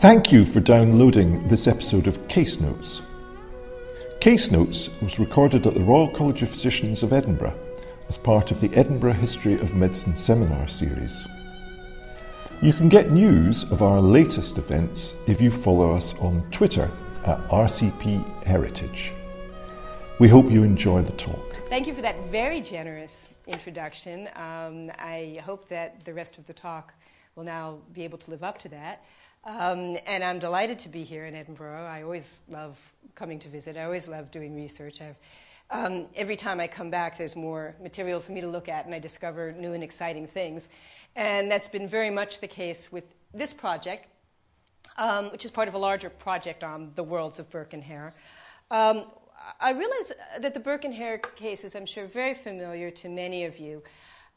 Thank you for downloading this episode of Case Notes. Case Notes was recorded at the Royal College of Physicians of Edinburgh as part of the Edinburgh History of Medicine seminar series. You can get news of our latest events if you follow us on Twitter at RCP Heritage. We hope you enjoy the talk. Thank you for that very generous introduction. Um, I hope that the rest of the talk will now be able to live up to that. Um, and I'm delighted to be here in Edinburgh. I always love coming to visit. I always love doing research. Um, every time I come back, there's more material for me to look at, and I discover new and exciting things. And that's been very much the case with this project, um, which is part of a larger project on the worlds of Burke and Hare. Um, I realize that the Burke and Hare case is, I'm sure, very familiar to many of you.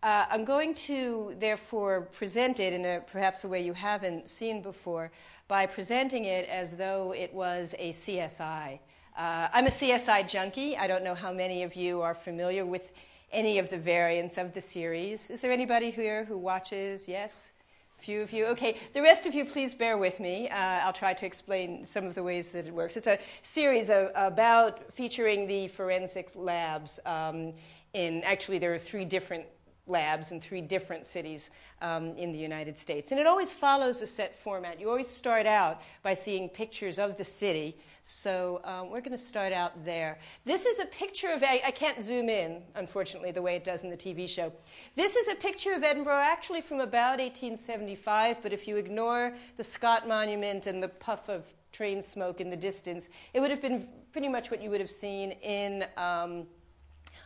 Uh, I'm going to, therefore, present it in a, perhaps a way you haven't seen before by presenting it as though it was a CSI. Uh, I'm a CSI junkie. I don't know how many of you are familiar with any of the variants of the series. Is there anybody here who watches? Yes? Few of you? Okay, the rest of you, please bear with me. Uh, I'll try to explain some of the ways that it works. It's a series of, about featuring the forensics labs. Um, in actually, there are three different labs in three different cities um, in the United States. And it always follows a set format. You always start out by seeing pictures of the city. So um, we're going to start out there. This is a picture of, I, I, can't zoom in, unfortunately, the way it does in the TV show. This is a picture of Edinburgh actually from about 1875, but if you ignore the Scott Monument and the puff of train smoke in the distance, it would have been pretty much what you would have seen in. Um,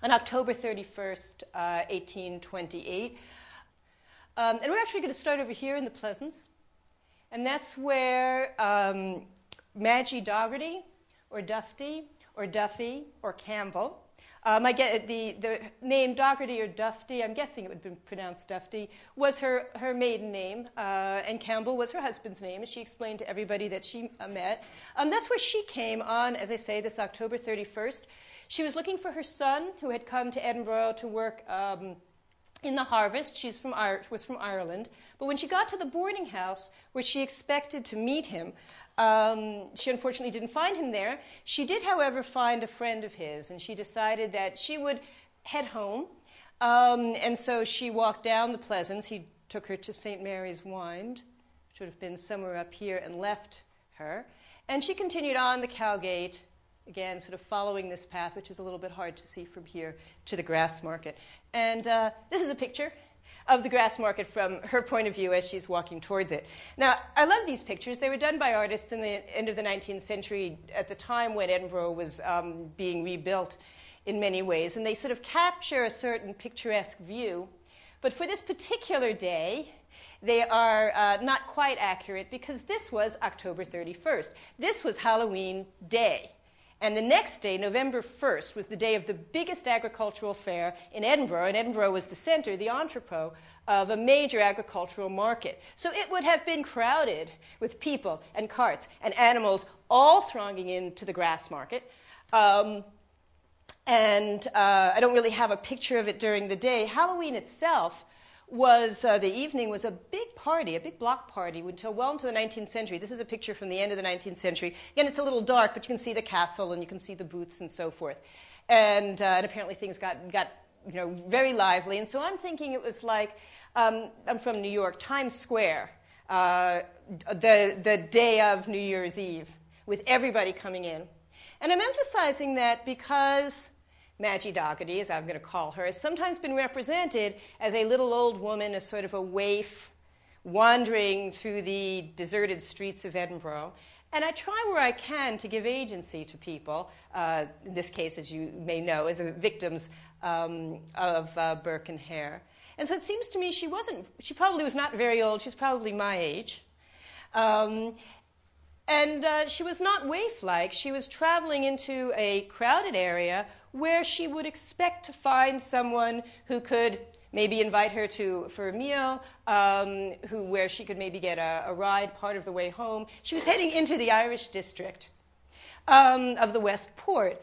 on October 31st, uh, 1828. Um, and we're actually going to start over here in the Pleasance. And that's where um, Madgie Dougherty, or Dufty, or Duffy, or Campbell, um, I get the, the name Dougherty or Dufty, I'm guessing it would be pronounced Dufty, was her, her maiden name, uh, and Campbell was her husband's name, as she explained to everybody that she uh, met. Um, that's where she came on, as I say, this October 31st. She was looking for her son, who had come to Edinburgh to work um, in the harvest. She from, was from Ireland. But when she got to the boarding house where she expected to meet him, um, she unfortunately didn't find him there. She did, however, find a friend of his, and she decided that she would head home. Um, and so she walked down the Pleasance. He took her to St. Mary's Wynd, which would have been somewhere up here, and left her. And she continued on the Cowgate again, sort of following this path, which is a little bit hard to see from here, to the Grassmarket. And uh, this is a picture of the Grassmarket from her point of view as she's walking towards it. Now, I love these pictures. They were done by artists in the end of the 19th century at the time when Edinburgh was um, being rebuilt in many ways. And they sort of capture a certain picturesque view. But for this particular day, they are uh, not quite accurate because this was October 31st. This was Halloween Day. And the next day, November 1st, was the day of the biggest agricultural fair in Edinburgh. And Edinburgh was the center, the entrepot of a major agricultural market. So it would have been crowded with people and carts and animals all thronging into the Grassmarket. Um, and uh, I don't really have a picture of it during the day. Halloween itself was uh, the evening was a big party, a big block party until well into the 19th century. This is a picture from the end of the 19th century. Again, it's a little dark, but you can see the castle and you can see the booths and so forth. And, uh, and apparently things got, got you know, very lively. And so I'm thinking it was like, um, I'm from New York, Times Square, uh, the, the day of New Year's Eve, with everybody coming in. And I'm emphasizing that because Madgie Dougherty, as I'm going to call her, has sometimes been represented as a little old woman, a sort of a waif, wandering through the deserted streets of Edinburgh. And I try where I can to give agency to people, uh, in this case, as you may know, as victims um, of uh, Burke and Hare. And so it seems to me she wasn't, she probably was not very old, she's probably my age. Um, and uh, she was not waif like. She was traveling into a crowded area where she would expect to find someone who could maybe invite her to for a meal, um, who where she could maybe get a, a, ride part of the way home. She was heading into the Irish district um, of the West Port.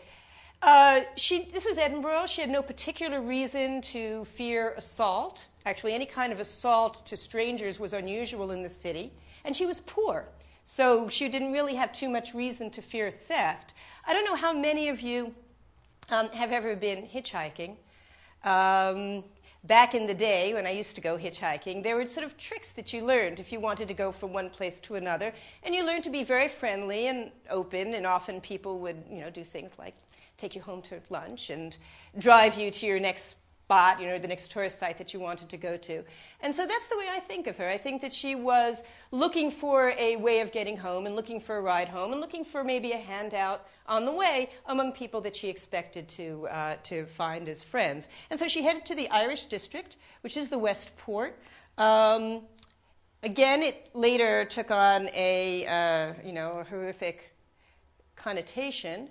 Uh, she, this was Edinburgh. She had no particular reason to fear assault. Actually, any kind of assault to strangers was unusual in the city. And she was poor. So she didn't really have too much reason to fear theft. I don't know how many of you um, have ever been hitchhiking. Um, back in the day when I used to go hitchhiking, there were sort of tricks that you learned if you wanted to go from one place to another. And you learned to be very friendly and open, and often people would, you know, do things like take you home to lunch and drive you to your next spot, you know, the next tourist site that you wanted to go to. And so that's the way I think of her. I think that she was looking for a way of getting home and looking for a ride home and looking for maybe a handout on the way among people that she expected to, uh, to find as friends. And so she headed to the Irish district, which is the West Port. Um, again, it later took on a, uh, you know, a horrific connotation,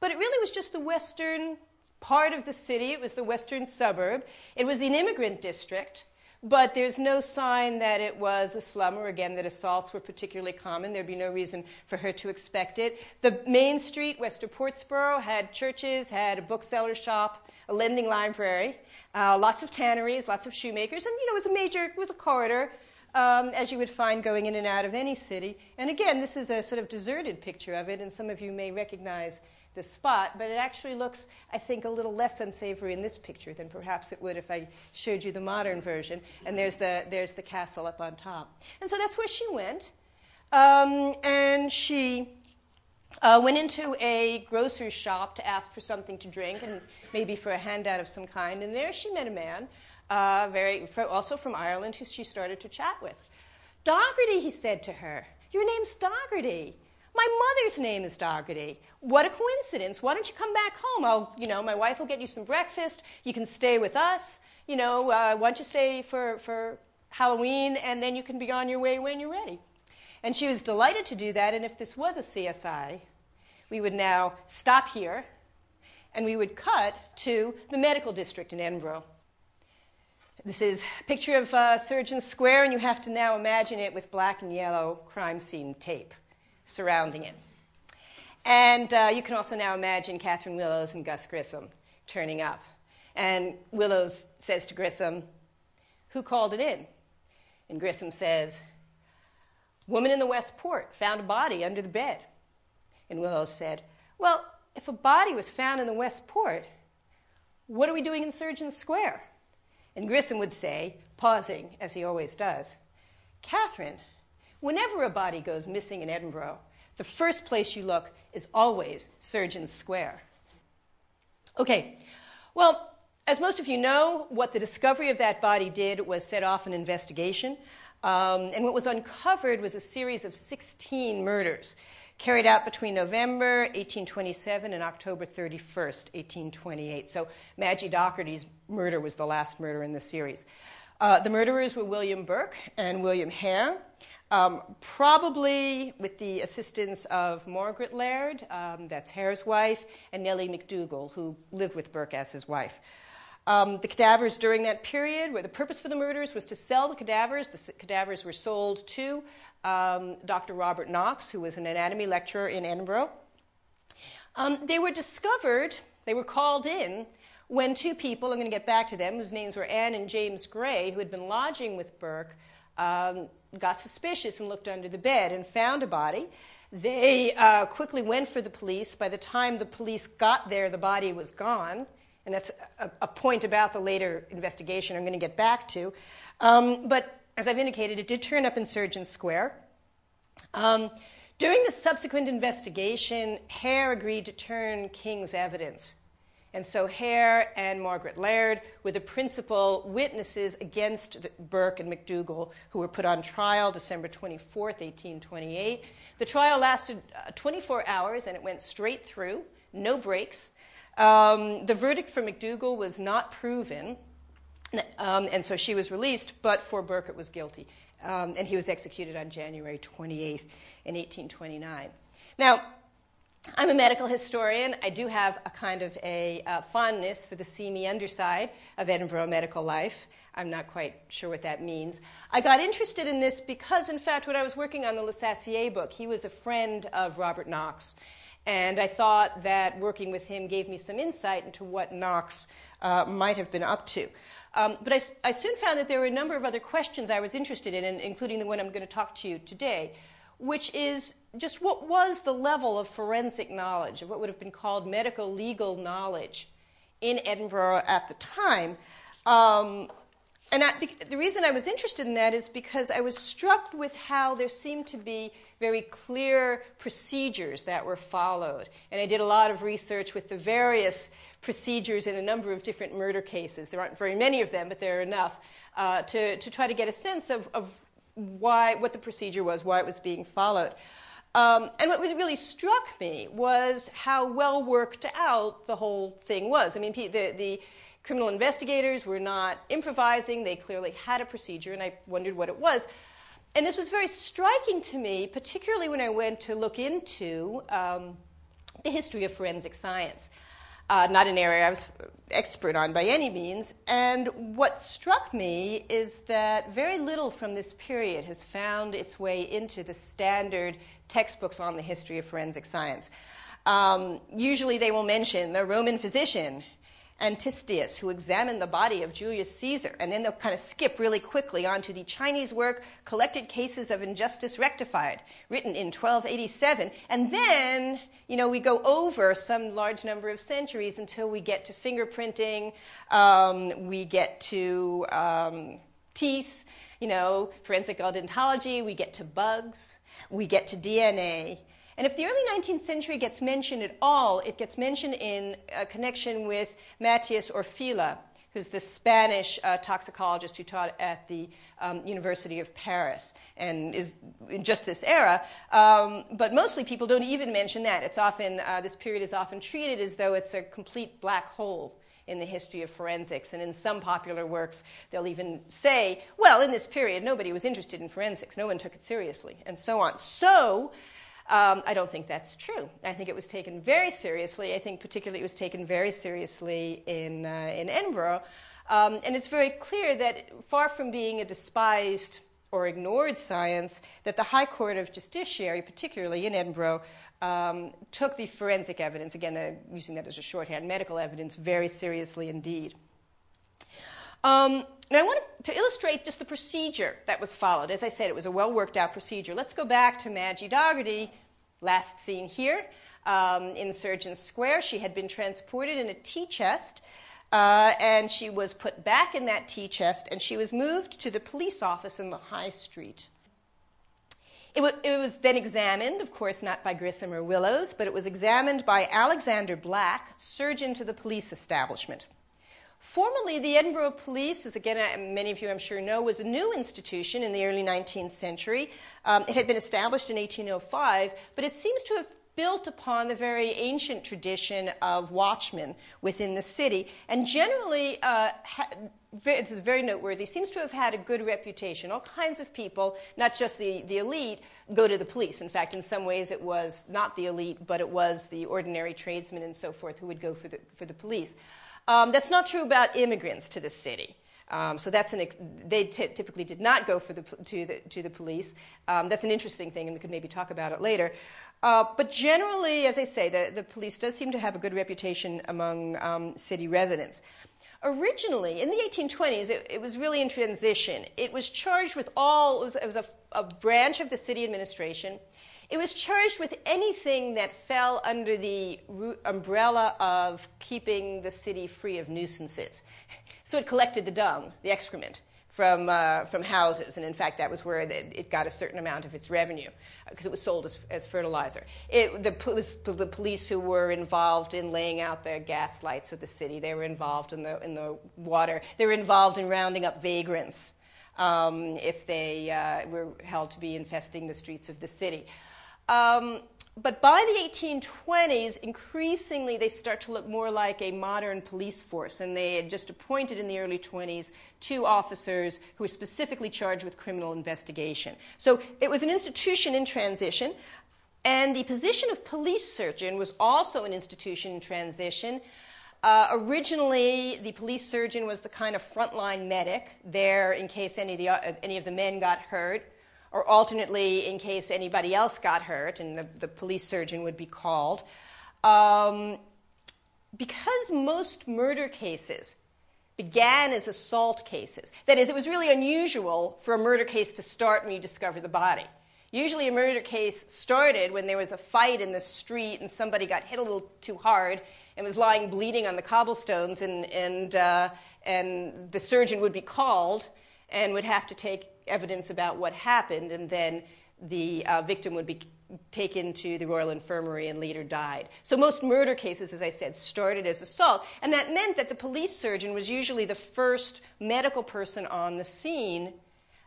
but it really was just the western part of the city. It was the western suburb. It was an immigrant district, but there's no sign that it was a slum or, again, that assaults were particularly common. There'd be no reason for her to expect it. The main street, west of Portsburgh, had churches, had a bookseller shop, a lending library, uh, lots of tanneries, lots of shoemakers, and, you know, it was a major, it was a corridor. Um, as you would find going in and out of any city. And again, this is a sort of deserted picture of it, and some of you may recognize the spot, but it actually looks, I think, a little less unsavory in this picture than perhaps it would if I showed you the modern version. And there's the, there's the castle up on top. And so that's where she went. Um, and she uh, went into a grocer's shop to ask for something to drink and maybe for a handout of some kind. And there she met a man, uh, very, also from Ireland, who she started to chat with. Dougherty, he said to her, your name's Dougherty. My mother's name is Dougherty. What a coincidence. Why don't you come back home? I'll, you know, my wife will get you some breakfast. You can stay with us. You know, uh, why don't you stay for, for Halloween and then you can be on your way when you're ready. And she was delighted to do that. And if this was a CSI, we would now stop here and we would cut to the medical district in Edinburgh. This is a picture of uh, Surgeon Square, and you have to now imagine it with black and yellow crime scene tape surrounding it. And uh, you can also now imagine Catherine Willows and Gus Grissom turning up. And Willows says to Grissom, Who called it in? And Grissom says, Woman in the West Port found a body under the bed. And Willows said, Well, if a body was found in the West Port, what are we doing in Surgeons Square? And Grissom would say, pausing, as he always does, Catherine, Whenever a body goes missing in Edinburgh, the first place you look is always Surgeon Square. Okay, well, as most of you know, what the discovery of that body did was set off an investigation. Um, and what was uncovered was a series of 16 murders carried out between November 1827 and October 31st, 1828. So Maggie Dougherty's murder was the last murder in the series. Uh, the murderers were William Burke and William Hare. Um, probably with the assistance of Margaret Laird, um, that's Hare's wife, and Nellie McDougall, who lived with Burke as his wife. Um, the cadavers during that period, where the purpose for the murders was to sell the cadavers, the cadavers were sold to um, Dr. Robert Knox, who was an anatomy lecturer in Edinburgh. Um, they were discovered, they were called in when two people, I'm going to get back to them, whose names were Anne and James Gray, who had been lodging with Burke, um, got suspicious and looked under the bed and found a body. They uh, quickly went for the police. By the time the police got there, the body was gone. And that's a, a point about the later investigation I'm going to get back to. Um, but as I've indicated, it did turn up in Surgeon Square. Um, during the subsequent investigation, Hare agreed to turn King's evidence and so Hare and Margaret Laird were the principal witnesses against Burke and McDougall, who were put on trial December 24, 1828. The trial lasted uh, 24 hours and it went straight through, no breaks. Um, the verdict for McDougall was not proven, um, and so she was released, but for Burke it was guilty. Um, and he was executed on January 28th in 1829. Now, I'm a medical historian. I do have a kind of a uh, fondness for the seamy underside of Edinburgh medical life. I'm not quite sure what that means. I got interested in this because, in fact, when I was working on the Le book, he was a friend of Robert Knox. And I thought that working with him gave me some insight into what Knox uh, might have been up to. Um, but I, I, soon found that there were a number of other questions I was interested in, including the one I'm going to talk to you today. Which is just what was the level of forensic knowledge, of what would have been called medico legal knowledge in Edinburgh at the time. Um, and I, the reason I was interested in that is because I was struck with how there seemed to be very clear procedures that were followed. And I did a lot of research with the various procedures in a number of different murder cases. There aren't very many of them, but there are enough uh, to, to try to get a sense of, of why, what the procedure was, why it was being followed. Um, and what really struck me was how well worked out the whole thing was. I mean, the, the criminal investigators were not improvising, they clearly had a procedure, and I wondered what it was. And this was very striking to me, particularly when I went to look into um, the history of forensic science. Uh, not an area I was expert on by any means. And what struck me is that very little from this period has found its way into the standard textbooks on the history of forensic science. Um, usually they will mention the Roman physician Antistius, who examined the body of Julius Caesar. And then they'll kind of skip really quickly onto the Chinese work, Collected Cases of Injustice Rectified, written in 1287. And then, you know, we go over some large number of centuries until we get to fingerprinting, um, we get to um, teeth, you know, forensic odontology, we get to bugs, we get to DNA. And if the early 19th century gets mentioned at all, it gets mentioned in connection with Matthias Orfila, who's the Spanish uh, toxicologist who taught at the um, University of Paris and is in just this era. Um, but mostly people don't even mention that. It's often, uh, this period is often treated as though it's a complete black hole in the history of forensics. And in some popular works, they'll even say, well, in this period, nobody was interested in forensics, no one took it seriously, and so on. So, um, I don't think that's true. I think it was taken very seriously. I think particularly it was taken very seriously in, uh, in Edinburgh. Um, and it's very clear that far from being a despised or ignored science, that the High Court of Justiciary, particularly in Edinburgh, um, took the forensic evidence, again, using that as a shorthand, medical evidence, very seriously indeed. Um, now, I want to illustrate just the procedure that was followed. As I said, it was a well worked out procedure. Let's go back to Madgie Dougherty, last seen here um, in Surgeon Square. She had been transported in a tea chest. Uh, and she was put back in that tea chest and she was moved to the police office in the high street. It, w- it, was then examined, of course, not by Grissom or Willows, but it was examined by Alexander Black, surgeon to the police establishment. Formerly, the Edinburgh Police, as again uh, many of you I'm sure know, was a new institution in the early 19th century. Um, it had been established in 1805, but it seems to have built upon the very ancient tradition of watchmen within the city, and generally, uh, ha- it's very noteworthy, seems to have had a good reputation. All kinds of people, not just the, the elite, go to the police. In fact, in some ways, it was not the elite, but it was the ordinary tradesmen and so forth who would go for the, for the police. Um, that's not true about immigrants to the city. Um, so that's an ex- they t- typically did not go for the, to, the, to the police. Um, that's an interesting thing, and we could maybe talk about it later. Uh, but generally, as I say, the, the police does seem to have a good reputation among um, city residents. Originally, in the 1820s, it, it, was really in transition. It was charged with all, it was, it was a, a branch of the city administration. It was charged with anything that fell under the umbrella of keeping the city free of nuisances. So it collected the dung, the excrement, from, uh, from houses, and in fact, that was where it, it got a certain amount of its revenue because it was sold as, as fertilizer. It, the, it was the police who were involved in laying out the gas lights of the city. They were involved in the, in the water. They were involved in rounding up vagrants um, if they uh, were held to be infesting the streets of the city. Um, but by the 1820s, increasingly they start to look more like a modern police force, and they had just appointed in the early 20s two officers who were specifically charged with criminal investigation. So it was an institution in transition, and the position of police surgeon was also an institution in transition. Uh, originally, the police surgeon was the kind of frontline medic there in case any of the, uh, any of the men got hurt or alternately, in case anybody else got hurt and the, the police surgeon would be called. Um, because most murder cases began as assault cases, that is, it was really unusual for a murder case to start when you discover the body. Usually, a murder case started when there was a fight in the street and somebody got hit a little too hard and was lying bleeding on the cobblestones, and, and, uh, and the surgeon would be called and would have to take evidence about what happened, and then the uh, victim would be taken to the Royal Infirmary and later died. So most murder cases, as I said, started as assault, and that meant that the police surgeon was usually the first medical person on the scene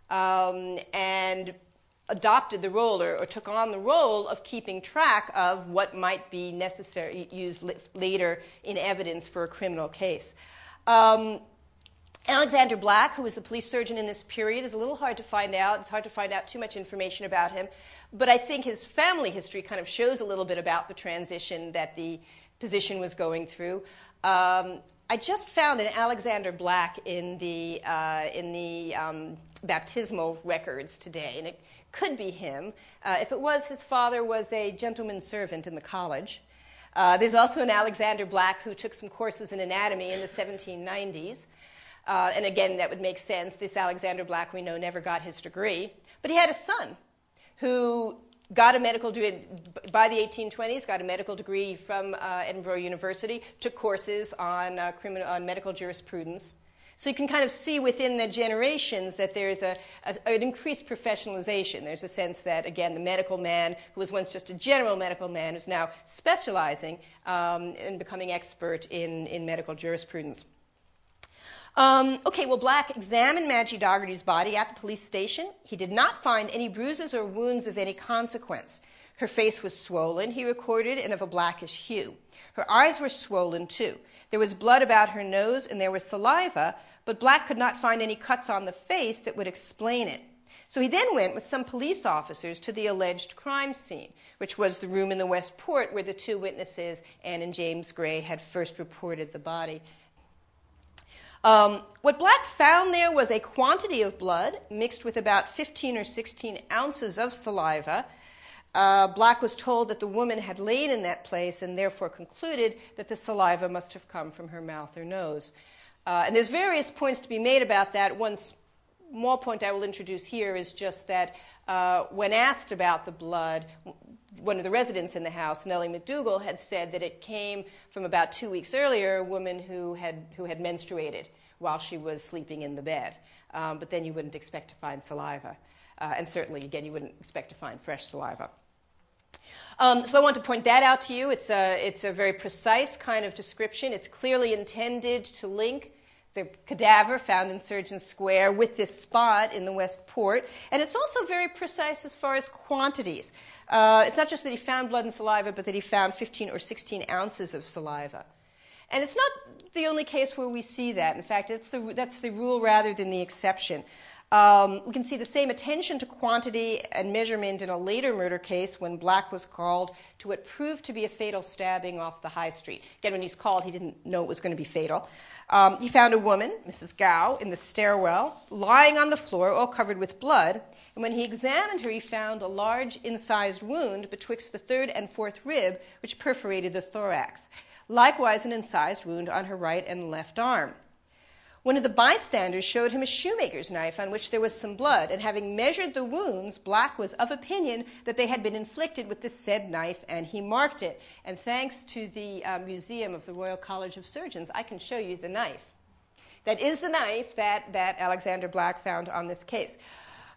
um, and adopted the role or, or, took on the role of keeping track of what might be necessary used later in evidence for a criminal case. Um, Alexander Black, who was the police surgeon in this period, is a little hard to find out. It's hard to find out too much information about him. But I think his family history kind of shows a little bit about the transition that the position was going through. Um, I just found an Alexander Black in the, uh, in the um, baptismal records today, and it could be him. Uh, if it was, his father was a gentleman servant in the college. Uh, there's also an Alexander Black who took some courses in anatomy in the 1790s. Uh, and again, that would make sense. This Alexander Black, we know, never got his degree. But he had a son who got a medical degree by the 1820s, got a medical degree from uh, Edinburgh University, took courses on, uh, criminal, on medical jurisprudence. So you can kind of see within the generations that there's a, a, an increased professionalization. There's a sense that, again, the medical man, who was once just a general medical man, is now specializing um, and becoming expert in, in medical jurisprudence. Um, okay, well, Black examined Maggie Dougherty's body at the police station. He did not find any bruises or wounds of any consequence. Her face was swollen, he recorded, and of a blackish hue. Her eyes were swollen too. There was blood about her nose and there was saliva, but Black could not find any cuts on the face that would explain it. So he then went with some police officers to the alleged crime scene, which was the room in the West Port where the two witnesses, Anne and James Gray, had first reported the body. Um, what Black found there was a quantity of blood mixed with about 15 or 16 ounces of saliva. Uh, Black was told that the woman had lain in that place and therefore concluded that the saliva must have come from her mouth or nose. Uh, and there's various points to be made about that. One small point I will introduce here is just that uh, when asked about the blood, one of the residents in the house, Nellie McDougall, had said that it came from about two weeks earlier, a woman who had, who had menstruated while she was sleeping in the bed. Um, but then you wouldn't expect to find saliva. Uh, and certainly, again, you wouldn't expect to find fresh saliva. Um, so I want to point that out to you. It's a, it's a very precise kind of description. It's clearly intended to link the cadaver found in Surgeon Square with this spot in the West Port. And it's also very precise as far as quantities. Uh, it's not just that he found blood and saliva, but that he found 15 or 16 ounces of saliva. And it's not the only case where we see that. In fact, the, that's the rule rather than the exception. Um, we can see the same attention to quantity and measurement in a later murder case when Black was called to what proved to be a fatal stabbing off the high street. Again, when he's called, he didn't know it was going to be fatal. Um, he found a woman, Mrs. Gow, in the stairwell, lying on the floor, all covered with blood. And when he examined her, he found a large incised wound betwixt the third and fourth rib, which perforated the thorax. Likewise, an incised wound on her right and left arm. One of the bystanders showed him a shoemaker's knife on which there was some blood, and having measured the wounds, Black was of opinion that they had been inflicted with the said knife, and he marked it. And thanks to the uh, Museum of the Royal College of Surgeons, I can show you the knife. That is the knife that, that Alexander Black found on this case.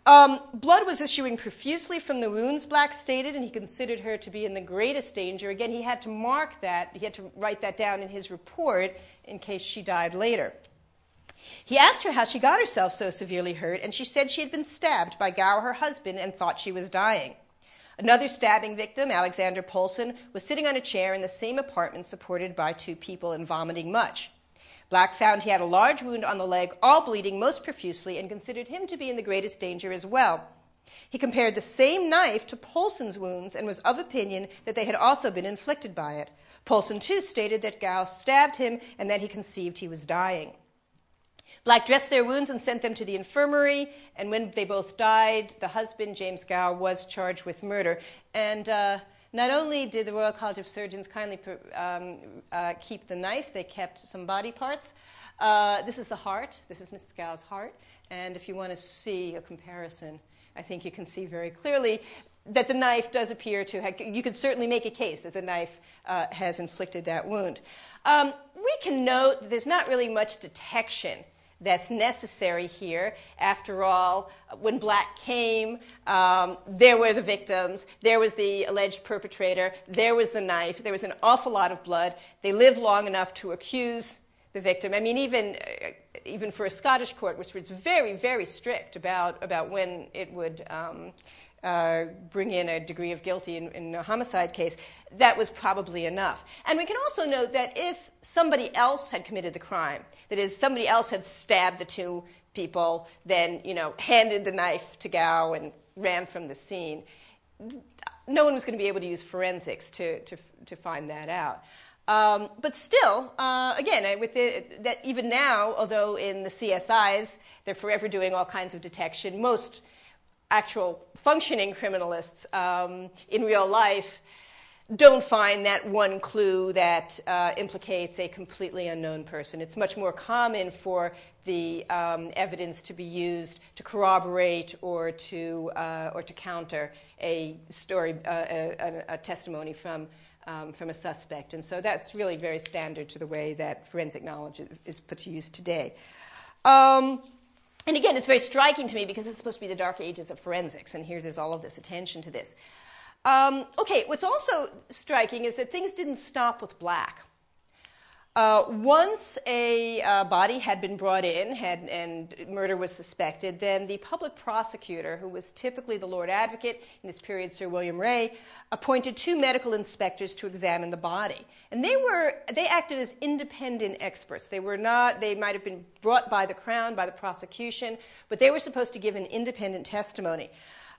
Um, blood was issuing profusely from the wounds, Black stated, and he considered her to be in the greatest danger. Again, he had to mark that, he had to write that down in his report in case she died later. He asked her how she got herself so severely hurt, and she said she had been stabbed by Gow, her husband, and thought she was dying. Another stabbing victim, Alexander Polson, was sitting on a chair in the same apartment supported by two people and vomiting much. Black found he had a large wound on the leg, all bleeding most profusely, and considered him to be in the greatest danger as well. He compared the same knife to Polson's wounds and was of opinion that they had also been inflicted by it. Polson, too, stated that Gow stabbed him and that he conceived he was dying. Black dressed their wounds and sent them to the infirmary, and when they both died, the husband, James Gow, was charged with murder. And uh, not only did the Royal College of Surgeons kindly um, uh, keep the knife, they kept some body parts. Uh, this is the heart. This is Mrs. Gow's heart. And if you want to see a comparison I think you can see very clearly that the knife does appear to have, you could certainly make a case that the knife uh, has inflicted that wound. Um, we can note that there's not really much detection that's necessary here. After all, when Black came, um, there were the victims, there was the alleged perpetrator, there was the knife, there was an awful lot of blood. They lived long enough to accuse the victim. I mean, even, uh, even for a Scottish court, which was very, very strict about, about when it would. Um, uh, bring in a degree of guilty in, in, a homicide case, that was probably enough. And we can also note that if somebody else had committed the crime, that is, somebody else had stabbed the two people, then, you know, handed the knife to Gow and ran from the scene, no one was going to be able to use forensics to, to, to find that out. Um, but still, uh, again, with the, that even now, although in the CSIs they're forever doing all kinds of detection, most actual functioning criminalists um, in real life don't find that one clue that uh, implicates a completely unknown person. It's much more common for the um, evidence to be used to corroborate or to, uh, or to counter a story, uh, a, a, testimony from, um, from a suspect. And so that's really very standard to the way that forensic knowledge is put to use today. Um, and again, it's very striking to me because this is supposed to be the dark ages of forensics, and here there's all of this attention to this. Um, okay, what's also striking is that things didn't stop with Black. Uh, once a uh, body had been brought in had, and murder was suspected, then the public prosecutor, who was typically the Lord Advocate, in this period Sir William Rae, appointed two medical inspectors to examine the body. And they, were, they acted as independent experts. They were not, they might have been brought by the Crown, by the prosecution, but they were supposed to give an independent testimony.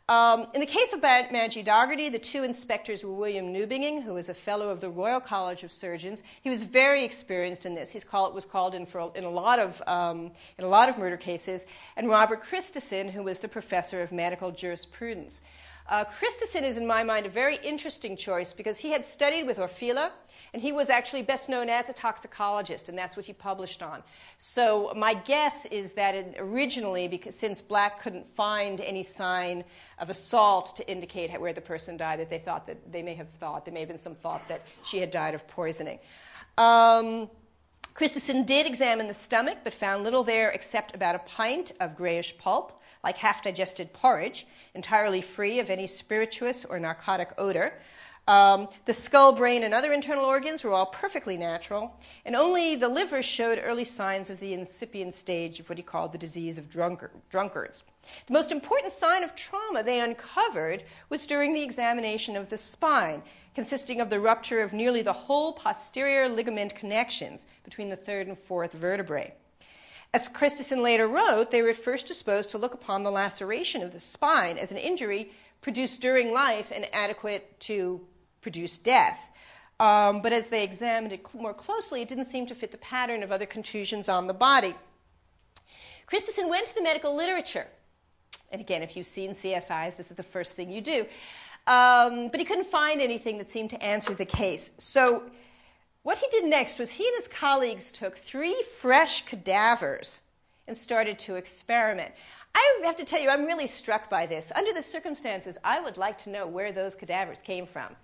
Um, in the case of Madgy Dougherty, the two inspectors were William Newbigging, who was a fellow of the Royal College of Surgeons. He was very experienced in this. He was called in for in a lot of um, in a lot of murder cases, and Robert Christison, who was the professor of medical jurisprudence. Uh, Christison is, in my mind, a very interesting choice because he had studied with Orfila, and he was actually best known as a toxicologist, and that's what he published on. So my guess is that originally, because since Black couldn't find any sign of assault to indicate where the person died, that they thought that they may have thought there may have been some thought that she had died of poisoning. Um, Christison did examine the stomach, but found little there except about a pint of grayish pulp, like half digested porridge entirely free of any spirituous or narcotic odor. Um, the skull, brain, and other internal organs were all perfectly natural, and only the liver showed early signs of the incipient stage of what he called the disease of drunkard, drunkards. The most important sign of trauma they uncovered was during the examination of the spine, consisting of the rupture of nearly the whole posterior ligament connections between the third and fourth vertebrae. As Christison later wrote, they were at first disposed to look upon the laceration of the spine as an injury produced during life and adequate to produce death. Um, but as they examined it more closely, it didn't seem to fit the pattern of other contusions on the body. Christison went to the medical literature. And again, if you've seen CSIs, this is the first thing you do. Um, but he couldn't find anything that seemed to answer the case. So what he did next was he and his colleagues took three fresh cadavers and started to experiment. I have to tell you, I'm really struck by this. Under the circumstances, I would like to know where those cadavers came from.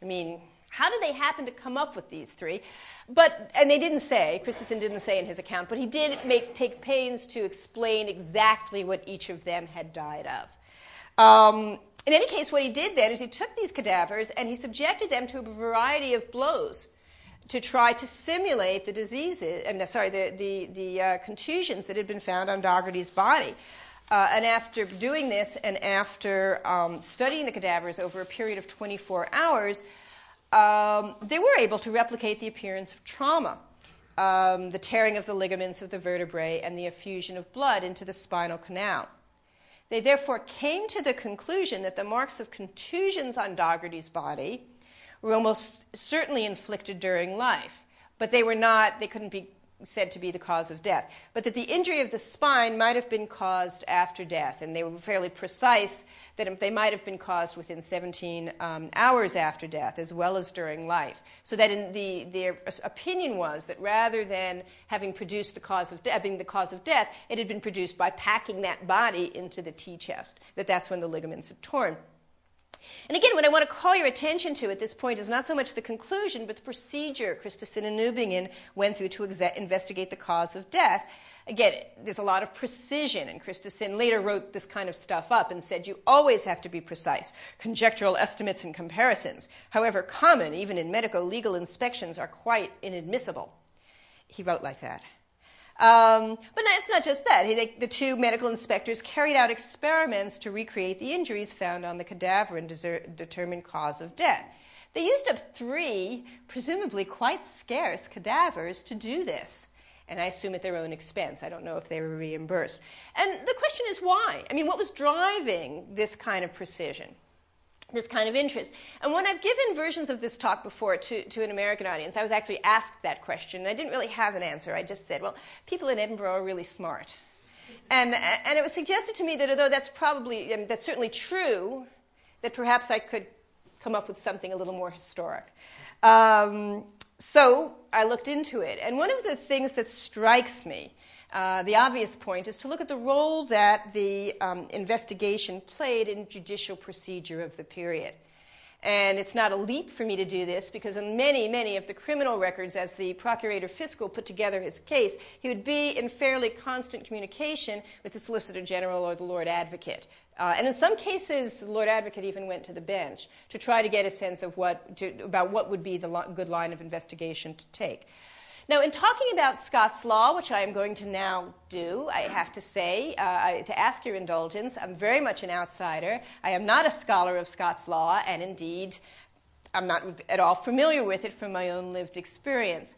I mean, how did they happen to come up with these three? But and they didn't say. Christison didn't say in his account, but he did make, take pains to explain exactly what each of them had died of. Um, in any case, what he did then is he took these cadavers and he subjected them to a variety of blows to try to simulate the diseases, I'm sorry, the, the, the uh, contusions that had been found on Dougherty's body. Uh, and after doing this and after um, studying the cadavers over a period of 24 hours, um, they were able to replicate the appearance of trauma, um, the tearing of the ligaments of the vertebrae, and the effusion of blood into the spinal canal. They therefore came to the conclusion that the marks of contusions on Dougherty's body were almost certainly inflicted during life, but they were not, they couldn't be said to be the cause of death, but that the injury of the spine might have been caused after death, and they were fairly precise that they might have been caused within 17 um, hours after death, as well as during life. So that in the, their opinion was that rather than having produced the cause of de- being the cause of death, it had been produced by packing that body into the tea chest. That that's when the ligaments had torn. And again, what I want to call your attention to at this point is not so much the conclusion, but the procedure Christison and Newbigging went through to exa- investigate the cause of death. Again, there's a lot of precision, and Christison later wrote this kind of stuff up and said you always have to be precise. Conjectural estimates and comparisons, however common, even in medico legal inspections, are quite inadmissible. He wrote like that. Um, but it's not just that. He, the two medical inspectors carried out experiments to recreate the injuries found on the cadaver and deser- determine cause of death. They used up three, presumably quite scarce, cadavers to do this. And I assume at their own expense. I don't know if they were reimbursed. And the question is why? I mean, what was driving this kind of precision? This kind of interest. And when I've given versions of this talk before to, to an American audience, I was actually asked that question, and I didn't really have an answer. I just said, well, people in Edinburgh are really smart. And, and it was suggested to me that although that's probably, I mean, that's certainly true, that perhaps I could come up with something a little more historic. Um, so I looked into it. And one of the things that strikes me uh, the obvious point is to look at the role that the um, investigation played in judicial procedure of the period. And it's not a leap for me to do this because in many, many of the criminal records, as the procurator fiscal put together his case, he would be in fairly constant communication with the solicitor general or the lord advocate. Uh, and in some cases, the lord advocate even went to the bench to try to get a sense of what, to, about what would be the lo- good line of investigation to take. Now, in talking about Scots law, which I am going to now do, I have to say, uh, to ask your indulgence, I'm very much an outsider. I am not a scholar of Scots law, and indeed, I'm not at all familiar with it from my own lived experience.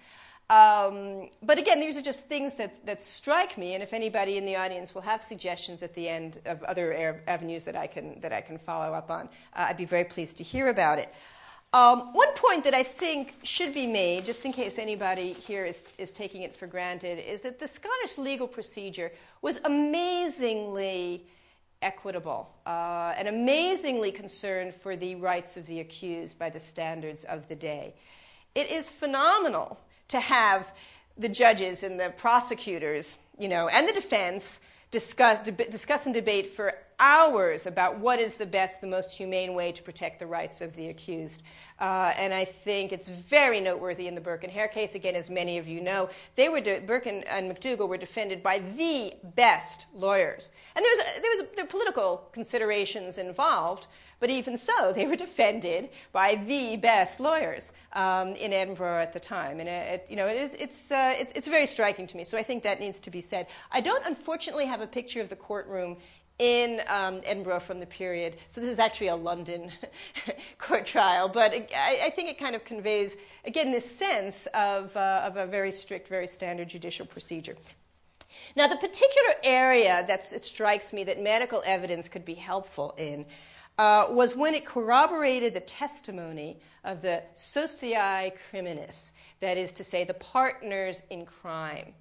Um, but again, these are just things that, that strike me, and if anybody in the audience will have suggestions at the end of other avenues that I can, that I can follow up on, uh, I'd be very pleased to hear about it. Um, one point that I think should be made, just in case anybody here is, is taking it for granted, is that the Scottish legal procedure was amazingly equitable uh, and amazingly concerned for the rights of the accused by the standards of the day. It is phenomenal to have the judges and the prosecutors, you know, and the defense discuss, deb- discuss and debate for hours about what is the best, the most humane way to protect the rights of the accused. Uh, and I think it's very noteworthy in the Burke and Hare case. Again, as many of you know, they were de- Burke and, and McDougall were defended by the best lawyers. And there was, there was a, there political considerations involved, but even so, they were defended by the best lawyers um, in Edinburgh at the time. And it, you know, it is, it's, uh, it's, it's very striking to me. So I think that needs to be said. I don't, unfortunately, have a picture of the courtroom in um, Edinburgh from the period. So this is actually a London court trial, but I, I, think it kind of conveys, again, this sense of, uh, of a very strict, very standard judicial procedure. Now, the particular area that it strikes me that medical evidence could be helpful in uh, was when it corroborated the testimony of the socii criminis, that is to say, the partners in crime.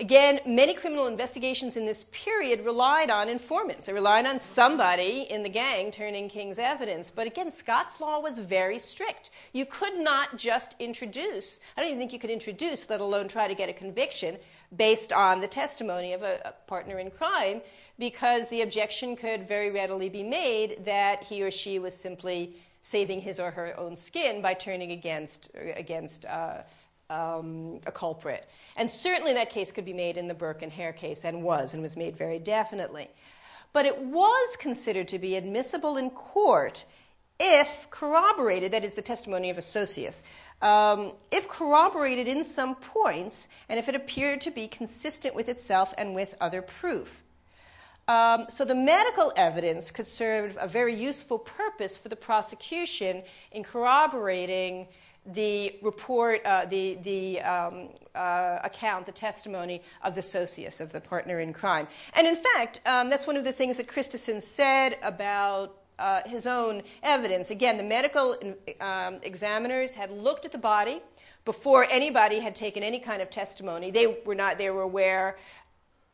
Again, many criminal investigations in this period relied on informants. They relied on somebody in the gang turning King's evidence. But again, Scots law was very strict. You could not just introduce, I don't even think you could introduce, let alone try to get a conviction based on the testimony of a, a partner in crime, because the objection could very readily be made that he or she was simply saving his or her own skin by turning against, against uh, um, a culprit. And certainly that case could be made in the Burke and Hare case, and was, and was made very definitely. But it was considered to be admissible in court if corroborated, that is, the testimony of a socius, um, if corroborated in some points, and if it appeared to be consistent with itself and with other proof. Um, so the medical evidence could serve a very useful purpose for the prosecution in corroborating the report, uh, the, the um, uh, account, the testimony of the socius, of the partner in crime. And in fact, um, that's one of the things that Christison said about uh, his own evidence. Again, the medical um, examiners had looked at the body before anybody had taken any kind of testimony. They were not, they were aware,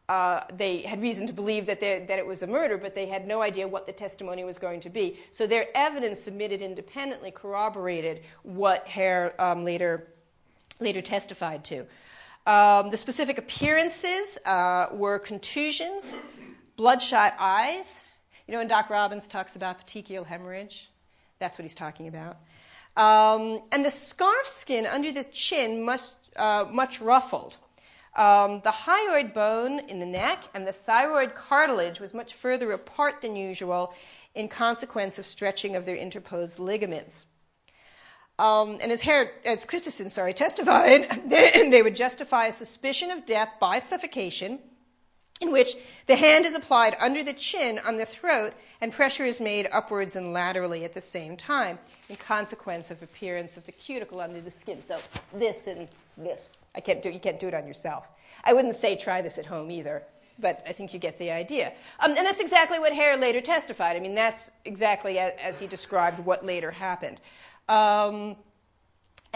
uh, they had reason to believe that, they, that it was a murder, but they had no idea what the testimony was going to be. So their evidence submitted independently corroborated what Hare um, later, later testified to. Um, the specific appearances uh, were contusions, bloodshot eyes. You know, when Doc Robbins talks about petechial hemorrhage, that's what he's talking about. Um, and the scarf skin under the chin much, uh, much ruffled. Um, the hyoid bone in the neck and the thyroid cartilage was much further apart than usual in consequence of stretching of their interposed ligaments. Um, and as, Her- as Christison sorry, testified, they would justify a suspicion of death by suffocation in which the hand is applied under the chin on the throat and pressure is made upwards and laterally at the same time in consequence of appearance of the cuticle under the skin. So this and this. I can't do, you can't do it on yourself. I wouldn't say try this at home either, but I think you get the idea. Um, and that's exactly what Hare later testified. I mean, that's exactly as, as he described what later happened. Um,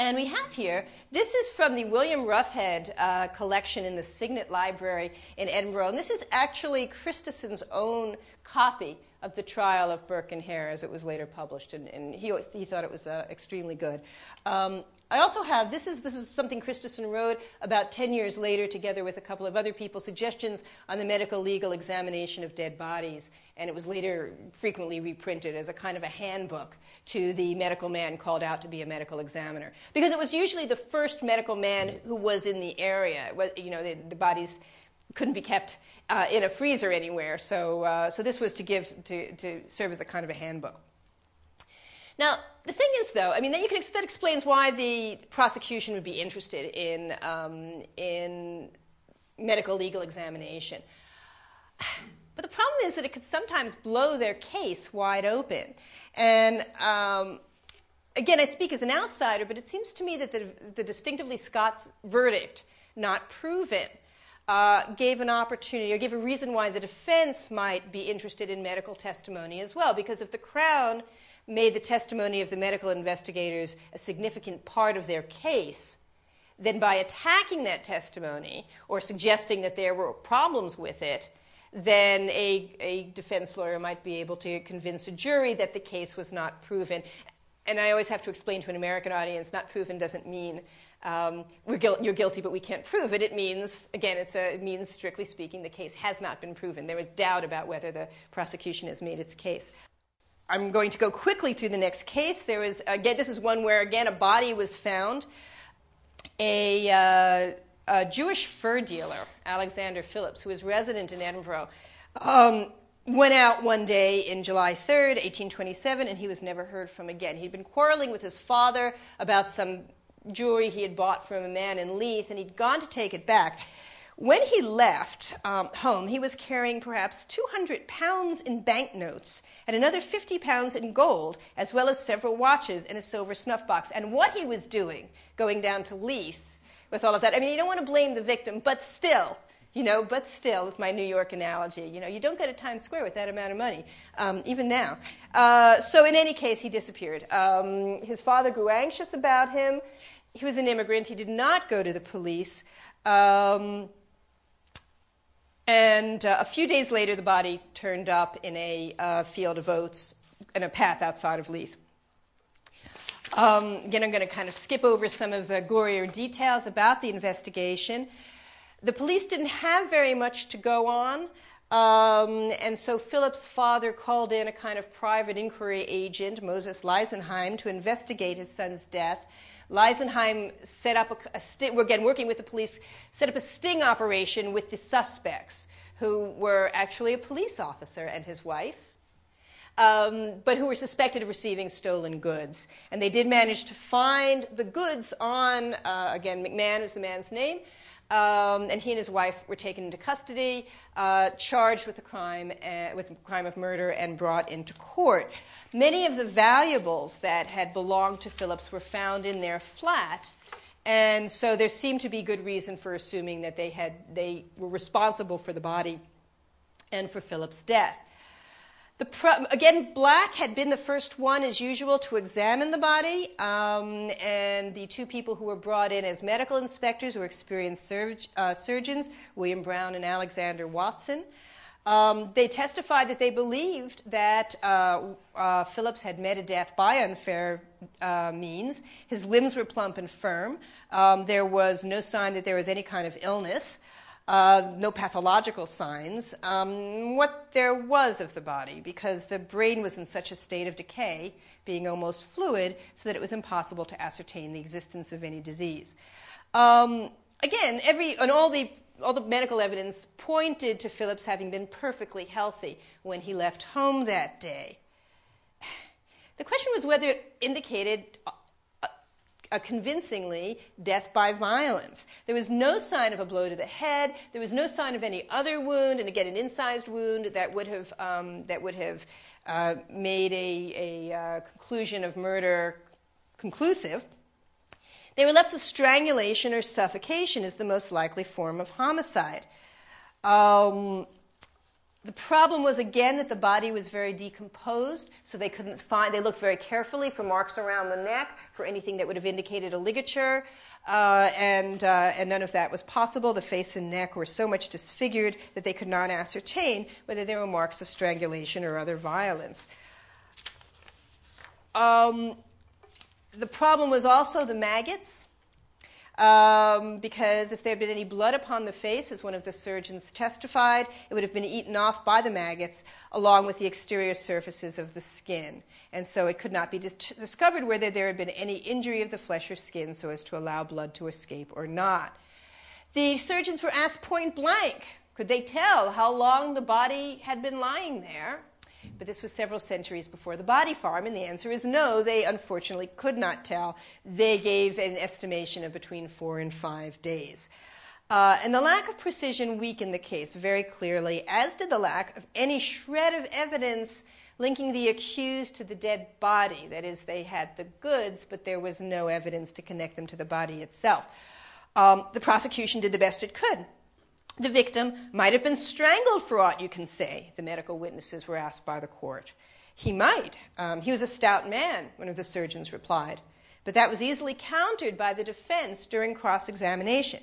and we have here, this is from the William Roughead uh, collection in the Signet Library in Edinburgh. And this is actually Christison's own copy of the trial of Burke and Hare as it was later published. And, and he, he thought it was uh, extremely good. Um, I also have this is this is something Christison wrote about 10 years later together with a couple of other people suggestions on the medical legal examination of dead bodies. And it was later frequently reprinted as a kind of a handbook to the medical man called out to be a medical examiner. Because it was usually the first medical man who was in the area. You know the, the bodies couldn't be kept uh, in a freezer anywhere. So uh, so this was to give to, to serve as a kind of a handbook. Now, the thing is, though, I mean, that, you can, that explains why the prosecution would be interested in, um, in medical legal examination. But the problem is that it could sometimes blow their case wide open. And um, again, I speak as an outsider, but it seems to me that the, the distinctively Scots verdict, not proven, uh, gave an opportunity or gave a reason why the defense might be interested in medical testimony as well. Because if the Crown made the testimony of the medical investigators a significant part of their case, then by attacking that testimony or suggesting that there were problems with it, then a, a defense lawyer might be able to convince a jury that the case was not proven. And I always have to explain to an American audience not proven doesn't mean um, you're guilty, but we can't prove it. It means, again, a, it means, strictly speaking, the case has not been proven. There is doubt about whether the prosecution has made its case. I'm going to go quickly through the next case. There was, again, this is one where, again, a body was found. A, uh, a Jewish fur dealer, Alexander Phillips, who was resident in Edinburgh, um, went out one day in July 3rd, 1827, and he was never heard from again. He'd been quarreling with his father about some jewelry he had bought from a man in Leith, and he'd gone to take it back. When he left um, home, he was carrying perhaps 200 pounds in banknotes and another 50 pounds in gold, as well as several watches and a silver snuff box. And what he was doing going down to Leith with all of that, I mean, you don't want to blame the victim, but still, you know, but still, with my New York analogy, you know, you don't go to Times Square with that amount of money, um, even now. Uh, so, in any case, he disappeared. Um, his father grew anxious about him. He was an immigrant. He did not go to the police. Um, and uh, a few days later, the body turned up in a uh, field of oats in a path outside of Leith. Um, again, I'm going to kind of skip over some of the gorier details about the investigation. The police didn't have very much to go on, um, and so Phillips' father called in a kind of private inquiry agent, Moses Leisenheim, to investigate his son's death. Leisenheim set up a, a st- again working with the police, set up a sting operation with the suspects, who were actually a police officer and his wife, um, but who were suspected of receiving stolen goods. And they did manage to find the goods on, uh, again, McMahon is the man's name, um, and he and his wife were taken into custody, uh, charged with the crime, uh, with the crime of murder, and brought into court. Many of the valuables that had belonged to Phillips were found in their flat, and so there seemed to be good reason for assuming that they, had, they were responsible for the body and for Phillips' death. Pro- again, Black had been the first one, as usual, to examine the body, um, and the two people who were brought in as medical inspectors were experienced uh, surgeons, William Brown and Alexander Watson. Um, they testified that they believed that uh, uh, Phillips had met a death by unfair uh, means. His limbs were plump and firm. Um, there was no sign that there was any kind of illness, uh, no pathological signs. Um, what there was of the body, because the brain was in such a state of decay, being almost fluid, so that it was impossible to ascertain the existence of any disease. Um, again, every and all the all the medical evidence pointed to Phillips having been perfectly healthy when he left home that day. The question was whether it indicated a, a convincingly death by violence. There was no sign of a blow to the head. There was no sign of any other wound, and again, an incised wound that would have um, that would have uh, made a, a uh, conclusion of murder conclusive. They were left with strangulation or suffocation as the most likely form of homicide. Um, the problem was again that the body was very decomposed, so they couldn't find. They looked very carefully for marks around the neck, for anything that would have indicated a ligature, uh, and uh, and none of that was possible. The face and neck were so much disfigured that they could not ascertain whether there were marks of strangulation or other violence. Um, the problem was also the maggots. Um, because if there had been any blood upon the face, as one of the surgeons testified, it would have been eaten off by the maggots along with the exterior surfaces of the skin. And so it could not be dis- discovered whether there had been any injury of the flesh or skin so as to allow blood to escape or not. The surgeons were asked point blank could they tell how long the body had been lying there? But this was several centuries before the body farm, and the answer is no, they unfortunately could not tell. They gave an estimation of between four and five days. Uh, and the lack of precision weakened the case very clearly, as did the lack of any shred of evidence linking the accused to the dead body. That is, they had the goods, but there was no evidence to connect them to the body itself. Um, the prosecution did the best it could. The victim might have been strangled for aught you can say, the medical witnesses were asked by the court. He might. Um, he was a stout man, one of the surgeons replied. But that was easily countered by the defense during cross examination.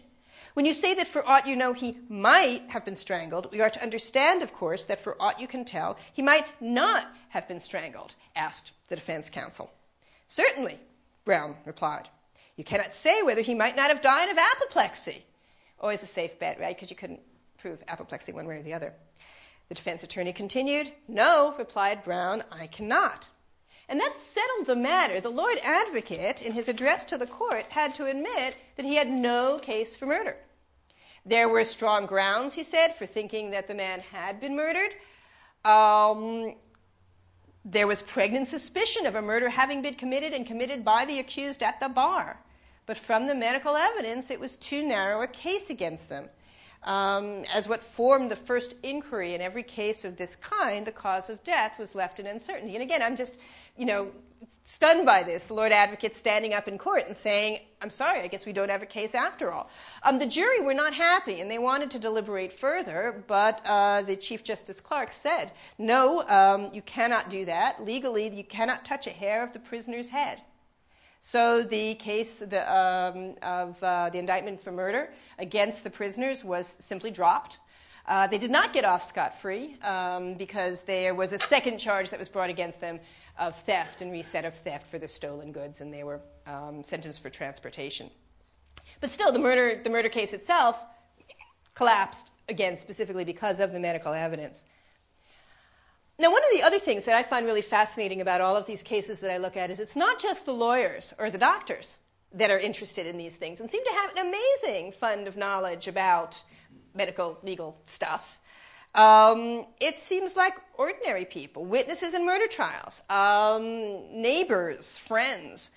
When you say that for aught you know he might have been strangled, we are to understand, of course, that for aught you can tell, he might not have been strangled, asked the defense counsel. Certainly, Brown replied. You cannot say whether he might not have died of apoplexy. Always a safe bet, right? Because you couldn't prove apoplexy one way or the other. The defense attorney continued, No, replied Brown, I cannot. And that settled the matter. The Lord Advocate, in his address to the court, had to admit that he had no case for murder. There were strong grounds, he said, for thinking that the man had been murdered. Um, there was pregnant suspicion of a murder having been committed and committed by the accused at the bar. But from the medical evidence, it was too narrow a case against them. Um, as what formed the first inquiry in every case of this kind, the cause of death was left in uncertainty. And again, I'm just, you know, stunned by this. The Lord Advocate standing up in court and saying, I'm sorry, I guess we don't have a case after all. Um, the jury were not happy and they wanted to deliberate further, but uh, the Chief Justice Clark said, No, um, you cannot do that. Legally, you cannot touch a hair of the prisoner's head. So the case the, um, of uh, the indictment for murder against the prisoners was simply dropped. Uh, they did not get off scot free um, because there was a second charge that was brought against them of theft and reset of theft for the stolen goods, and they were um, sentenced for transportation. But still, the murder, the murder case itself collapsed, again, specifically because of the medical evidence. Now, one of the other things that I find really fascinating about all of these cases that I look at is it's not just the lawyers or the doctors that are interested in these things and seem to have an amazing fund of knowledge about medical legal stuff. Um, it seems like ordinary people, witnesses in murder trials, um, neighbors, friends.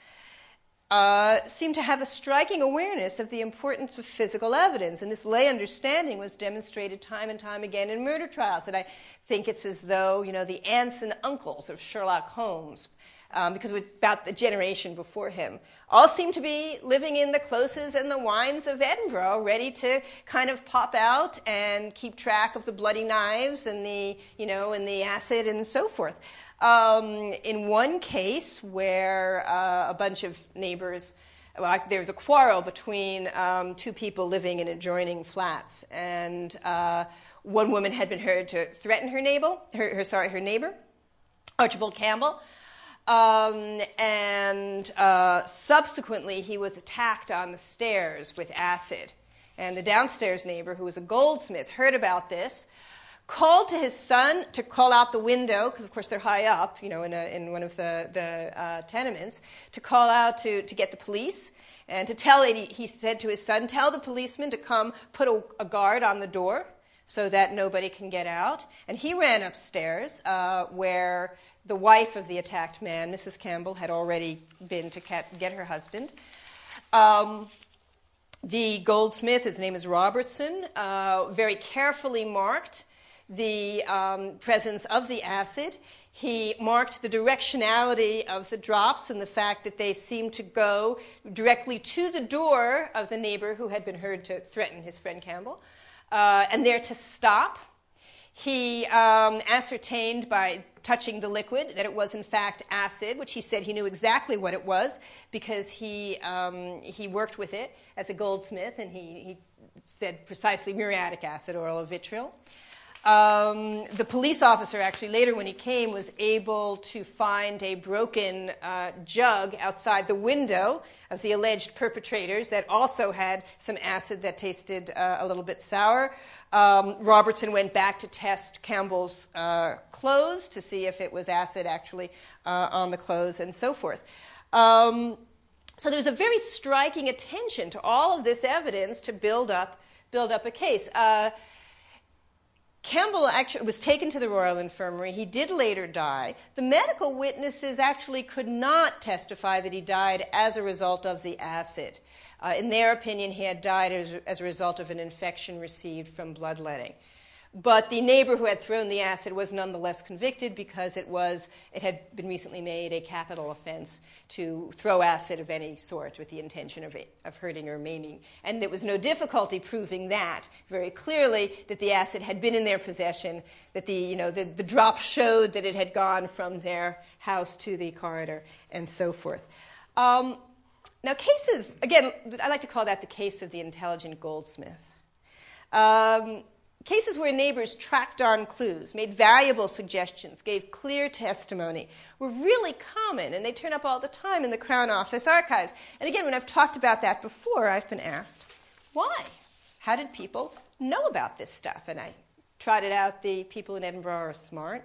Uh, seemed to have a striking awareness of the importance of physical evidence. And this lay understanding was demonstrated time and time again in murder trials. And I think it's as though, you know, the aunts and uncles of Sherlock Holmes, um, because it was about the generation before him, all seem to be living in the closes and the wynds of Edinburgh, ready to kind of pop out and keep track of the bloody knives and the, you know, and the acid and so forth. Um, in one case where uh, a bunch of neighbors, well, there was a quarrel between um, two people living in adjoining flats, and uh, one woman had been heard to threaten her neighbor, her, her sorry, her neighbor, Archibald Campbell. Um, and uh, subsequently, he was attacked on the stairs with acid. And the downstairs neighbor, who was a goldsmith, heard about this, called to his son to call out the window, because of course they're high up, you know, in, a, in one of the, the uh, tenements, to call out to, to get the police and to tell it, he said to his son, tell the policeman to come put a, a guard on the door so that nobody can get out. And he ran upstairs uh, where the wife of the attacked man, Mrs. Campbell, had already been to get her husband. Um, the goldsmith, his name is Robertson, uh, very carefully marked the um, presence of the acid. He marked the directionality of the drops and the fact that they seemed to go directly to the door of the neighbor who had been heard to threaten his friend Campbell, uh, and there to stop. He um, ascertained by touching the liquid that it was in fact acid, which he said he knew exactly what it was because he, um, he worked with it as a goldsmith and he, he said precisely muriatic acid or vitriol. Um, the police officer, actually, later when he came, was able to find a broken uh, jug outside the window of the alleged perpetrators that also had some acid that tasted uh, a little bit sour. Um, Robertson went back to test Campbell's uh, clothes to see if it was acid actually uh, on the clothes and so forth. Um, so there's a very striking attention to all of this evidence to build up, build up a case. Campbell actually was taken to the Royal Infirmary. He did later die. The medical witnesses actually could not testify that he died as a result of the acid. Uh, in their opinion, he had died as, as, a result of an infection received from bloodletting. But the neighbor who had thrown the acid was nonetheless convicted because it, was, it had been recently made a capital offense to throw acid of any sort with the intention of, of hurting or maiming. And there was no difficulty proving that very clearly that the acid had been in their possession, that the, you know, the, the drop showed that it had gone from their house to the corridor, and so forth. Um, now, cases, again, I like to call that the case of the intelligent goldsmith. Um, Cases where neighbors tracked down clues, made valuable suggestions, gave clear testimony were really common, and they turn up all the time in the Crown Office archives. And again, when I've talked about that before, I've been asked, why? How did people know about this stuff? And I trotted out the people in Edinburgh are smart.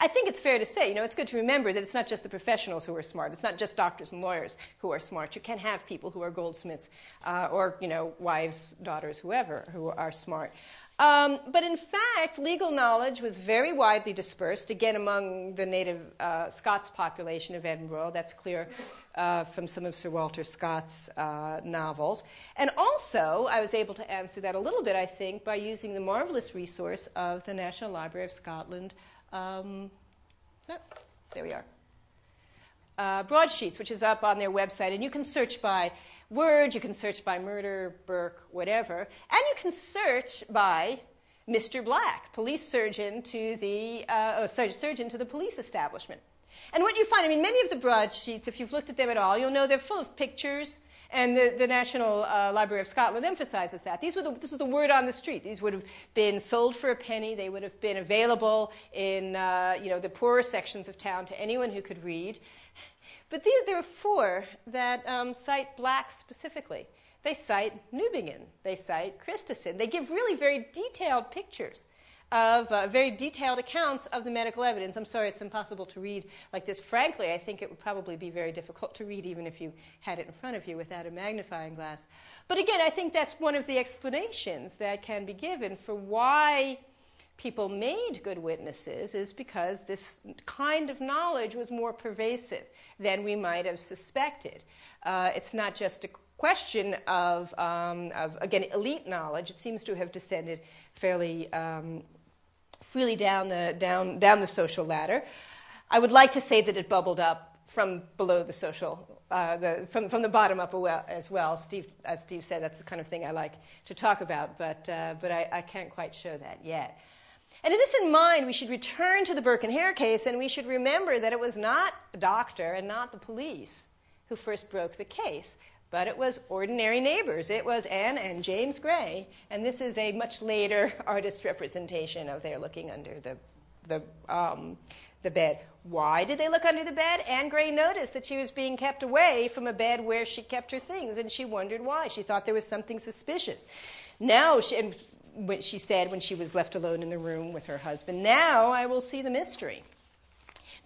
I think it's fair to say, you know, it's good to remember that it's not just the professionals who are smart. It's not just doctors and lawyers who are smart. You can have people who are goldsmiths uh, or, you know, wives, daughters, whoever, who are smart. Um, but in fact, legal knowledge was very widely dispersed, again, among the native uh, Scots population of Edinburgh. That's clear uh, from some of Sir Walter Scott's uh, novels. And also, I was able to answer that a little bit, I think, by using the marvelous resource of the National Library of Scotland. Um, there we are. Uh, broadsheets, which is up on their website, and you can search by word, you can search by murder, Burke, whatever, and you can search by Mr. Black, police surgeon to the uh, oh, sorry, surgeon to the police establishment. And what you find, I mean, many of the broadsheets, if you've looked at them at all, you'll know they're full of pictures. And the, the National uh, Library of Scotland emphasizes that. These were the, this was the word on the street. These would have been sold for a penny. They would have been available in uh, you know, the poorer sections of town to anyone who could read. But these, there are four that um, cite blacks specifically. They cite Newbigging, they cite Christison. They give really very detailed pictures of uh, very detailed accounts of the medical evidence. I'm sorry, it's impossible to read like this. Frankly, I think it would probably be very difficult to read even if you had it in front of you without a magnifying glass. But again, I think that's one of the explanations that can be given for why people made good witnesses is because this kind of knowledge was more pervasive than we might have suspected. Uh, it's not just a question of, um, of, again, elite knowledge. It seems to have descended fairly um, freely down the, down, down the social ladder. I would like to say that it bubbled up from below the social, uh, the, from, from the bottom up as well. Steve, as Steve said, that's the kind of thing I like to talk about, but, uh, but I, I can't quite show that yet. And with this in mind, we should return to the Burke and Hare case, and we should remember that it was not the doctor and not the police who first broke the case, but it was ordinary neighbors. It was Anne and James Gray, and this is a much later artist representation of their looking under the, the, um, the bed. Why did they look under the bed? Anne Gray noticed that she was being kept away from a bed where she kept her things, and she wondered why. She thought there was something suspicious. Now, she, and she said when she was left alone in the room with her husband. Now I will see the mystery.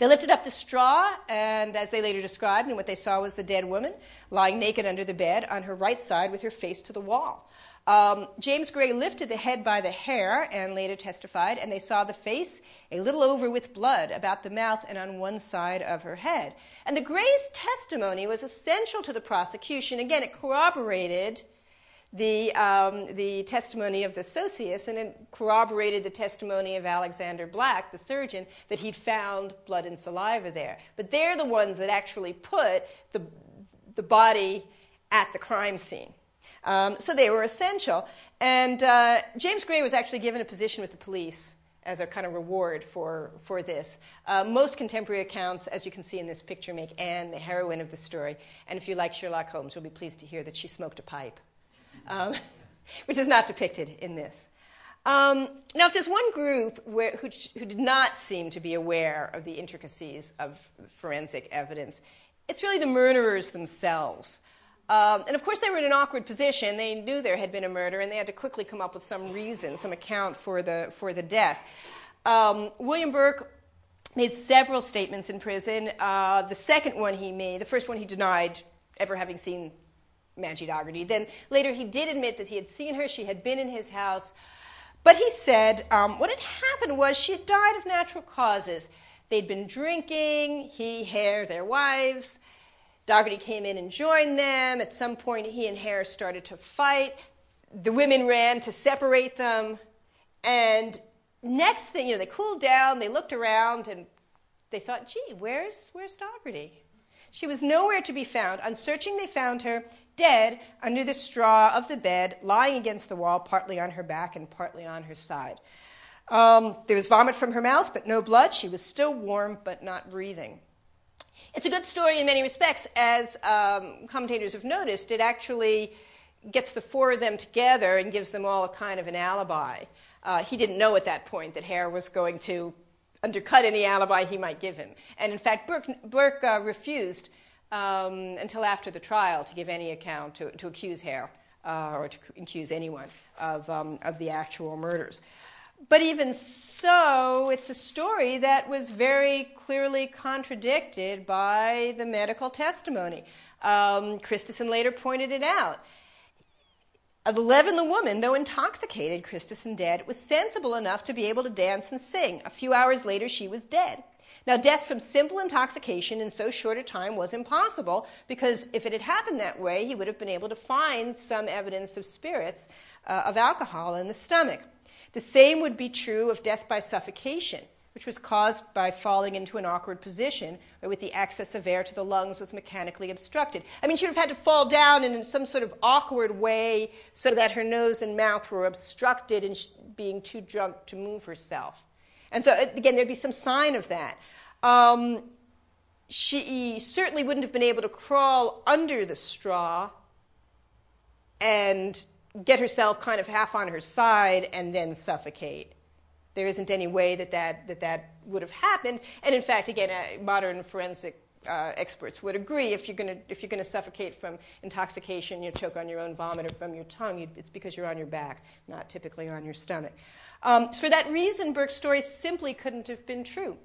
They lifted up the straw, and as they later described, and what they saw was the dead woman lying naked under the bed on her right side with her face to the wall. Um, James Gray lifted the head by the hair and later testified, and they saw the face a little over with blood about the mouth and on one side of her head. And the Gray's testimony was essential to the prosecution. Again, it corroborated the, um, the testimony of the socius, and it corroborated the testimony of Alexander Black, the surgeon, that he'd found blood and saliva there. But they're the ones that actually put the, the body at the crime scene. Um, so they were essential. And uh, James Gray was actually given a position with the police as a kind of reward for, for this. Uh, most contemporary accounts, as you can see in this picture, make Anne the heroine of the story. And if you like Sherlock Holmes, you'll be pleased to hear that she smoked a pipe um, which is not depicted in this. Um, now, if there's one group where, who, who, did not seem to be aware of the intricacies of forensic evidence, it's really the murderers themselves. Um, and of course, they were in an awkward position. They knew there had been a murder, and they had to quickly come up with some reason, some account for the, for the death. Um, William Burke made several statements in prison. Uh, the second one he made, the first one he denied ever having seen Manji Dougherty. Then later he did admit that he had seen her, she had been in his house. But he said um, what had happened was she had died of natural causes. They'd been drinking, he, Hare, their wives. Dougherty came in and joined them. At some point, he and Hare started to fight. The women ran to separate them. And next thing, you know, they cooled down, they looked around, and they thought, gee, where's, where's Dougherty? She was nowhere to be found. On searching, they found her dead under the straw of the bed, lying against the wall, partly on her back and partly on her side. Um, there was vomit from her mouth, but no blood. She was still warm, but not breathing. It's a good story in many respects. As um, commentators have noticed, it actually gets the four of them together and gives them all a kind of an alibi. Uh, he didn't know at that point that Hare was going to undercut any alibi he might give him. And in fact, Burke, Burke uh, refused um, until after the trial to give any account, to, to accuse Hare uh, or to accuse anyone of, um, of the actual murders. But even so, it's a story that was very clearly contradicted by the medical testimony. Um, Christison later pointed it out. At 11, the woman, though intoxicated, Christison dead, was sensible enough to be able to dance and sing. A few hours later, she was dead. Now, death from simple intoxication in so short a time was impossible because if it had happened that way, he would have been able to find some evidence of spirits uh, of alcohol in the stomach. The same would be true of death by suffocation, which was caused by falling into an awkward position where, with the access of air to the lungs, was mechanically obstructed. I mean, she would have had to fall down in some sort of awkward way so that her nose and mouth were obstructed and being too drunk to move herself. And so, again, there'd be some sign of that. Um, she certainly wouldn't have been able to crawl under the straw and get herself kind of half on her side and then suffocate. There isn't any way that that, that, that would have happened. And in fact, again, uh, modern forensic uh, experts would agree if you're going to suffocate from intoxication, you choke on your own vomit or from your tongue, it's because you're on your back, not typically on your stomach. Um, so for that reason, Burke's story simply couldn't have been true.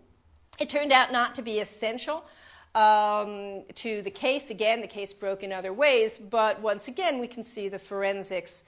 It turned out not to be essential um, to the case. Again, the case broke in other ways, but once again, we can see the forensics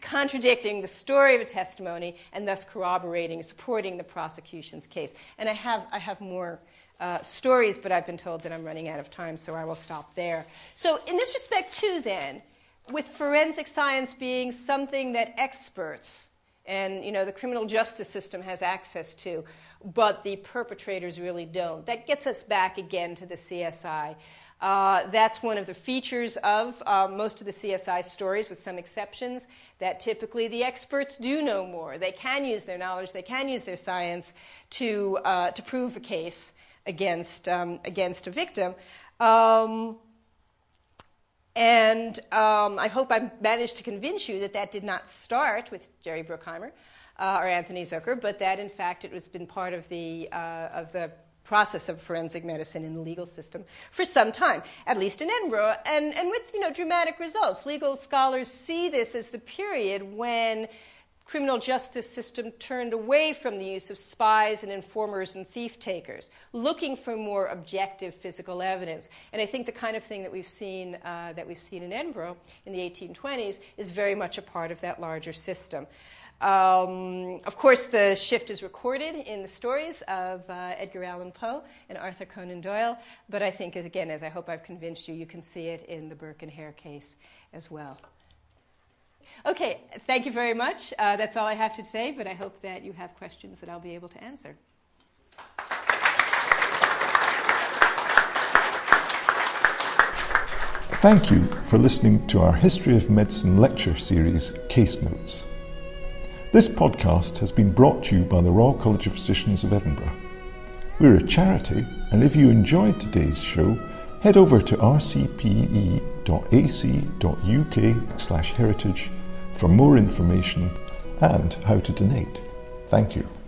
contradicting the story of a testimony and thus corroborating, supporting the prosecution's case. And I have, I have more uh, stories, but I've been told that I'm running out of time, so I will stop there. So, in this respect, too, then, with forensic science being something that experts and you know the criminal justice system has access to, but the perpetrators really don't. That gets us back again to the CSI. Uh, that's one of the features of uh, most of the CSI stories, with some exceptions, that typically the experts do know more. They can use their knowledge, they can use their science to, uh, to prove a case against, um, against a victim. Um, and um, I hope I managed to convince you that that did not start with Jerry Bruckheimer uh, or Anthony Zuiker, but that in fact it has been part of the, uh, of the process of forensic medicine in the legal system for some time, at least in Edinburgh, and, and with you know, dramatic results. Legal scholars see this as the period when criminal justice system turned away from the use of spies and informers and thief takers, looking for more objective physical evidence. And I think the kind of thing that we've seen uh, that we've seen in Edinburgh in the 1820s is very much a part of that larger system. Um, of course, the shift is recorded in the stories of uh, Edgar Allan Poe and Arthur Conan Doyle, but I think, again, as I hope I've convinced you, you can see it in the Burke and Hare case as well. Okay, thank you very much. Uh, that's all I have to say, but I hope that you have questions that I'll be able to answer. Thank you for listening to our History of Medicine lecture series, Case Notes. This podcast has been brought to you by the Royal College of Physicians of Edinburgh. We're a charity, and if you enjoyed today's show, head over to rcpe.ac.uk/heritage for more information and how to donate. Thank you.